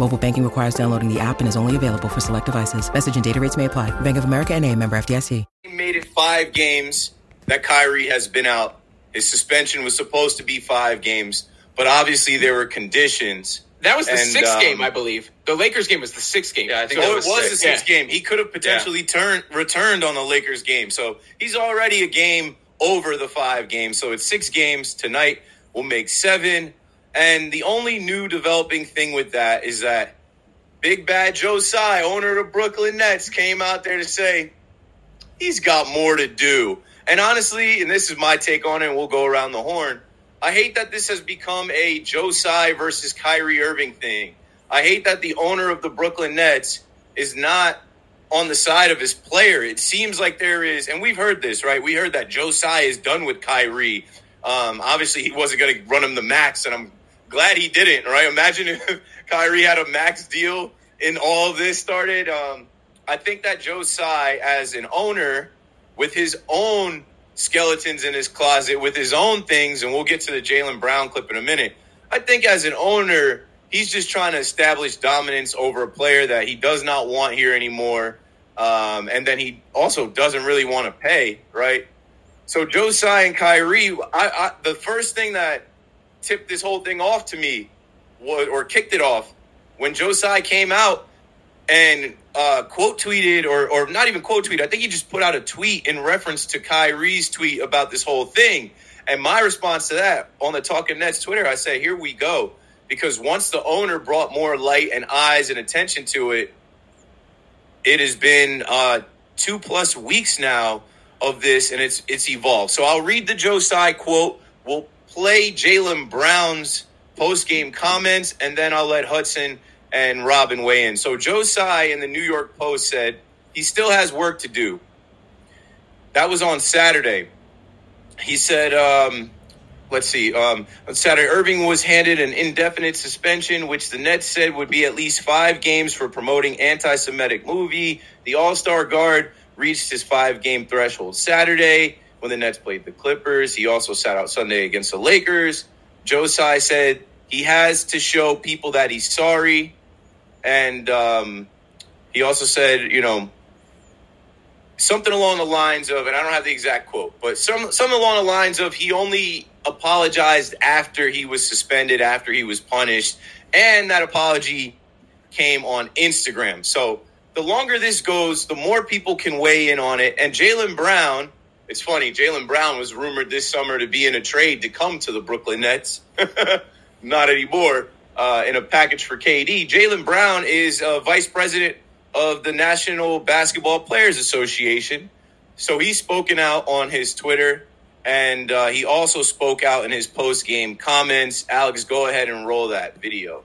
Mobile banking requires downloading the app and is only available for select devices. Message and data rates may apply. Bank of America and a member FDIC. He made it five games that Kyrie has been out. His suspension was supposed to be five games, but obviously there were conditions. That was the And, sixth um, game, I believe. The Lakers game was the sixth game. Yeah, I think So that it was was six. the sixth Yeah. game. He could have potentially turned returned on the Lakers game. So he's already a game over the five games. So it's six games tonight. We'll make seven. And the only new developing thing with that is that Big Bad Joe Tsai, owner of the Brooklyn Nets, came out there to say he's got more to do. And honestly, and this is my take on it, and we'll go around the horn. I hate that this has become a Joe Tsai versus Kyrie Irving thing. I hate that the owner of the Brooklyn Nets is not on the side of his player. It seems like there is, and we've heard this, right? We heard that Joe Tsai is done with Kyrie. Um, obviously, he wasn't going to run him the max, and I'm glad he didn't, right? Imagine if Kyrie had a max deal and all this started. Um, I think that Joe Tsai, as an owner, with his own skeletons in his closet, with his own things, and we'll get to the Jaylen Brown clip in a minute. I think as an owner, he's just trying to establish dominance over a player that he does not want here anymore. Um, and then he also doesn't really want to pay, right? So Joe and Kyrie, I, I, the first thing that tipped this whole thing off to me, or kicked it off, when Joe Tsai came out and uh, quote tweeted, or or not even quote tweet. I think he just put out a tweet in reference to Kyrie's tweet about this whole thing. And my response to that on the Talking Nets Twitter, I say, here we go. Because once the owner brought more light and eyes and attention to it, it has been uh, two plus weeks now of this, and it's it's evolved. So I'll read the Joe Tsai quote. We'll play Jaylen Brown's post game comments, and then I'll let Hudson and Robin weigh in. So Joe Tsai in the New York Post said he still has work to do. That was on Saturday. He said, um, let's see, um, on Saturday, Irving was handed an indefinite suspension, which the Nets said would be at least five games for promoting anti Semitic movie. The All Star guard reached his five game threshold Saturday when the Nets played the Clippers. He also sat out Sunday against the Lakers. Joe Tsai said he has to show people that he's sorry. And um, he also said, you know, something along the lines of, and I don't have the exact quote, but some something along the lines of he only apologized after he was suspended, after he was punished, and that apology came on Instagram. So the longer this goes, the more people can weigh in on it. And Jaylen Brown, it's funny, Jaylen Brown was rumored this summer to be in a trade to come to the Brooklyn Nets. Not anymore. Uh, in a package for KD. Jaylen Brown is uh, vice president of the National Basketball Players Association. So he's spoken out on his Twitter, and uh, he also spoke out in his post game comments. Alex, go ahead and roll that video.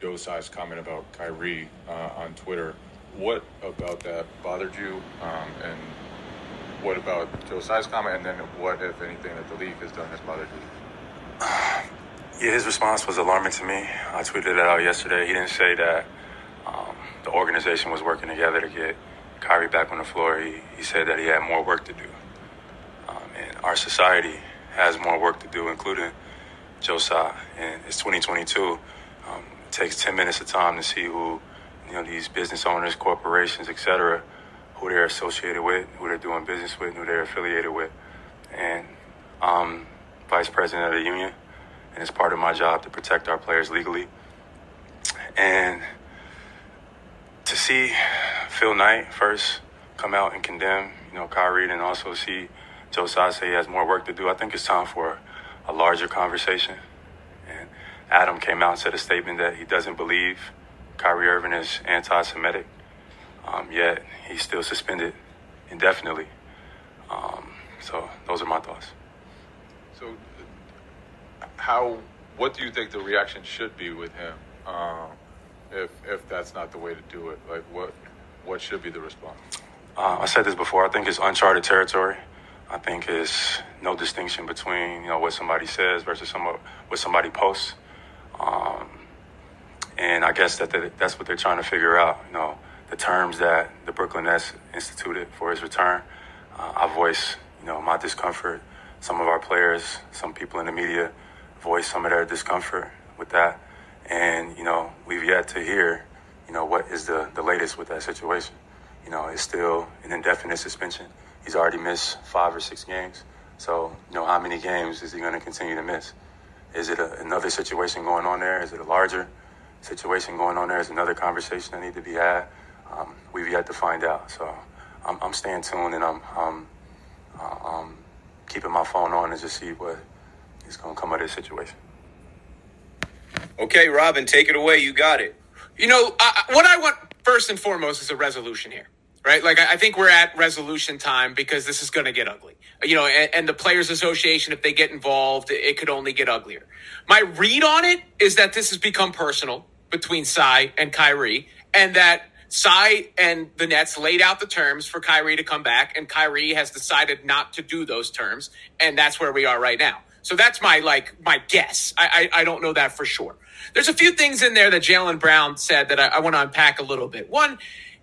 Joe Tsai's comment about Kyrie uh, on Twitter. What about that bothered you? Um, and what about Joe Tsai's comment? And then what, if anything, that the league has done has bothered you? Yeah, his response was alarming to me. I tweeted it out yesterday. He didn't say that the organization was working together to get Kyrie back on the floor, he, he said that he had more work to do. Um, and our society has more work to do, including Tsai. And it's 2022. Um, takes 10 minutes of time to see who, you know, these business owners, corporations, etc., who they're associated with, who they're doing business with, who they're affiliated with. And I'm vice president of the union, and it's part of my job to protect our players legally. And to see Phil Knight first come out and condemn, you know, Kyrie, and also see Joe he has more work to do, I think it's time for a larger conversation. Adam came out and said a statement that he doesn't believe Kyrie Irving is anti-Semitic, um, yet he's still suspended indefinitely. Um, so those are my thoughts. So, how? What do you think the reaction should be with him? Um, if if that's not the way to do it, like what what should be the response? Uh, I said this before. I think it's uncharted territory. I think it's no distinction between you know what somebody says versus some what somebody posts. Um, and I guess that that's what they're trying to figure out. You know, the terms that the Brooklyn Nets instituted for his return. Uh, I voice you know my discomfort. Some of our players, some people in the media, voice some of their discomfort with that. And, you know, we've yet to hear, you know, what is the, the latest with that situation. You know, it's still an indefinite suspension. He's already missed five or six games. So, you know, how many games is he going to continue to miss? Is it a, another situation going on there? Is it a larger situation going on there? Is another conversation that need to be had? Um, we've yet to find out. So I'm, I'm staying tuned and I'm, I'm, uh, I'm keeping my phone on and just see what is going to come of this situation. Okay, Robin, take it away. You got it. You know, I, what I want first and foremost is a resolution here, right? Like, I, think we're at resolution time because this is going to get ugly. You know, and, and, the Players Association, if they get involved, it could only get uglier. My read on it is that this has become personal between Tsai and Kyrie, and that Tsai and the Nets laid out the terms for Kyrie to come back, and Kyrie has decided not to do those terms, and that's where we are right now. So that's my like my guess. I, I, I don't know that for sure. There's a few things in there that Jaylen Brown said that I, I want to unpack a little bit. One,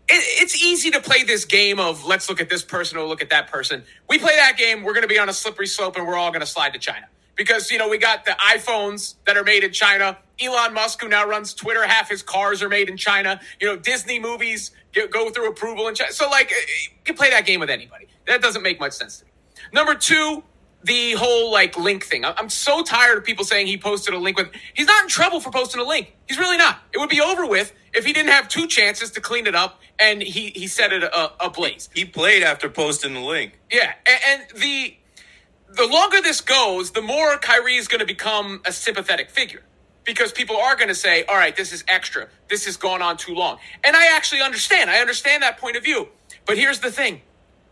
it, it's easy to play this game of let's look at this person or look at that person. We play that game, we're going to be on a slippery slope and we're all going to slide to China because you know we got the iPhones that are made in China. Elon Musk, who now runs Twitter, half his cars are made in China. You know, Disney movies get, go through approval in China. So like, eh, eh, you can play that game with anybody. That doesn't make much sense to me. Number two, the whole like link thing. I'm so tired of people saying he posted a link with. He's not in trouble for posting a link. He's really not. It would be over with if he didn't have two chances to clean it up and he he set it a, ablaze. He played after posting the link. Yeah, and, and the the longer this goes, the more Kyrie is going to become a sympathetic figure because people are going to say, "All right, this is extra. This has gone on too long." And I actually understand. I understand that point of view. But here's the thing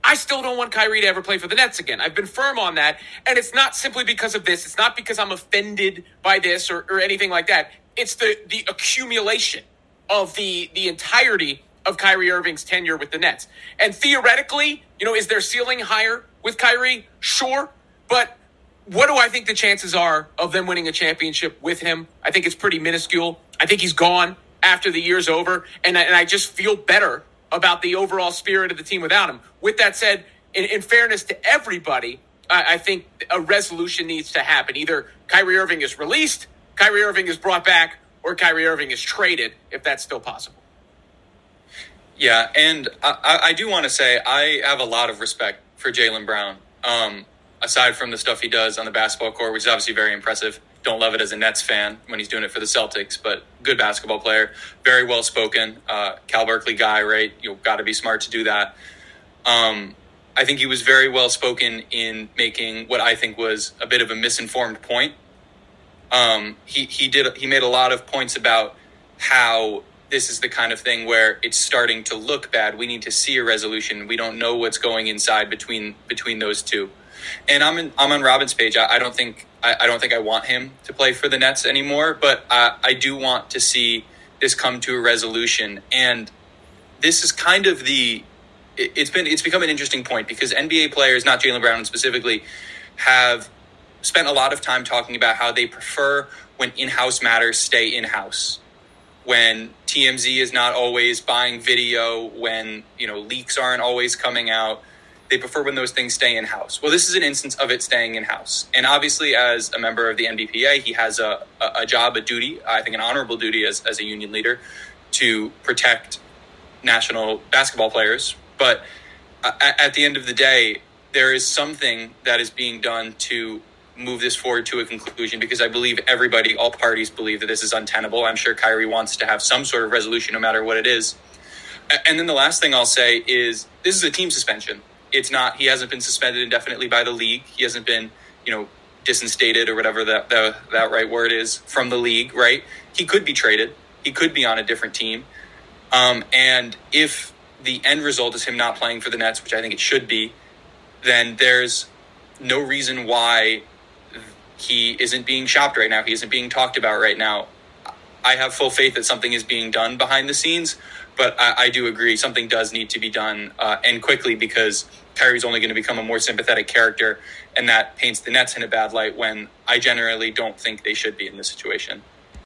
I still don't want Kyrie to ever play for the Nets again. I've been firm on that. And it's not simply because of this. It's not because I'm offended by this or, or anything like that. It's the, the accumulation of the, the entirety of Kyrie Irving's tenure with the Nets. And theoretically, you know, is their ceiling higher with Kyrie? Sure. But what do I think the chances are of them winning a championship with him? I think it's pretty minuscule. I think he's gone after the year's over. And and I just feel better about the overall spirit of the team without him. With that said, in, in fairness to everybody, I, I, think a resolution needs to happen. Either Kyrie Irving is released, Kyrie Irving is brought back, or Kyrie Irving is traded, if that's still possible. Yeah, and I, I do want to say I have a lot of respect for Jaylen Brown. Um, aside from the stuff he does on the basketball court, which is obviously very impressive. Don't love it as a Nets fan when he's doing it for the Celtics, but good basketball player, very well spoken. Uh, Cal Berkeley guy, right? You've got to be smart to do that. Um, I think he was very well spoken in making what I think was a bit of a misinformed point. Um, he he did he made a lot of points about how this is the kind of thing where it's starting to look bad. We need to see a resolution. We don't know what's going inside between between those two. And I'm in, I'm on Robin's page. I, I don't think I, I, don't think I want him to play for the Nets anymore, but I, I do want to see this come to a resolution. And this is kind of the it, it's been it's become an interesting point because NBA players, not Jaylen Brown specifically, have spent a lot of time talking about how they prefer when in-house matters stay in-house. when TMZ is not always buying video, when you know leaks aren't always coming out. They prefer when those things stay in house. Well, this is an instance of it staying in house. And obviously, as a member of the NBPA, he has a, a, job, a duty, I think an honorable duty as, as a union leader to protect national basketball players. But uh, at, at the end of the day, there is something that is being done to move this forward to a conclusion because I believe everybody, all parties believe that this is untenable. I'm sure Kyrie wants to have some sort of resolution no matter what it is. And then the last thing I'll say is this is a team suspension. It's not, he hasn't been suspended indefinitely by the league. He hasn't been, you know, disinstated or whatever that, that, that right word is from the league, right? He could be traded. He could be on a different team. Um, and if the end result is him not playing for the Nets, which I think it should be, then there's no reason why he isn't being shopped right now. He isn't being talked about right now. I have full faith that something is being done behind the scenes, but I, I do agree something does need to be done uh, and quickly because Kyrie's only going to become a more sympathetic character, and that paints the Nets in a bad light when I generally don't think they should be in this situation.